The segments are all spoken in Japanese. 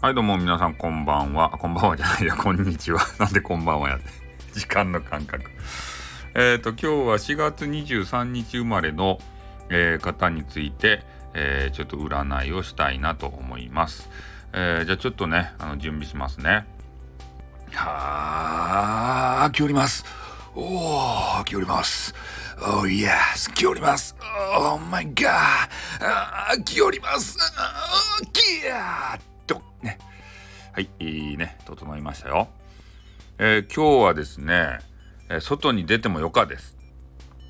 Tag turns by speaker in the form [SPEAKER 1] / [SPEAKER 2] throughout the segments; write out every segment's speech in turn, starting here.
[SPEAKER 1] はいどうも皆さんこんばんは。こんばんはじゃないや。こんにちは。なんでこんばんはや。って時間の感覚。えっ、ー、と今日は4月23日生まれの、えー、方について、えー、ちょっと占いをしたいなと思います、えじゃあちょっとねあの準備しますね。はあ来おります。おお来おります。Oh yes 来おります。Oh my god あ来おります。ギャー。はいいいね整いましたよ。えー、今日はですね、えー、外に出てもよかです。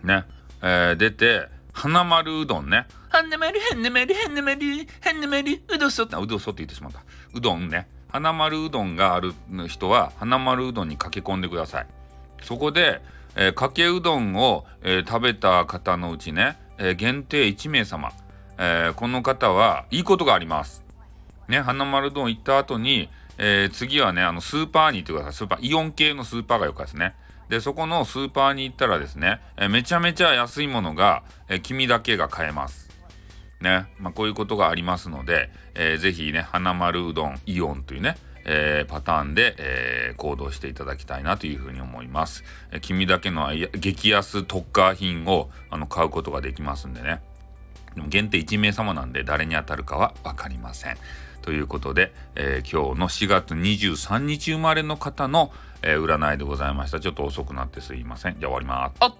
[SPEAKER 1] ね、えー、出て花丸うどんね。花丸花丸花丸花丸うどそってうどそって言ってしまった。うどんね。花丸うどんがある人は花丸うどんに駆け込んでください。そこで、えー、かけうどんを、えー、食べた方のうちね、えー、限定1名様、えこの方はいいことがありますね花丸うどん行った後に、え次はねあのスーパーに行ってくださいスーパーイオン系のスーパーがよかですねでそこのスーパーに行ったらですね、えめちゃめちゃ安いものが、え君だけが買えますね、まあ、こういうことがありますので、えー、ぜひね、花丸うどんイオンというね、えー、パターンで、えー、行動していただきたいなというふうに思います。えー、君だけの激安特価品をあの買うことができますんでね。でも限定1名様なんで誰に当たるかは分かりません。ということで、えー、今日の4月23日生まれの方の、えー、占いでございました。ちょっと遅くなってすいません。じゃあ終わります。あっ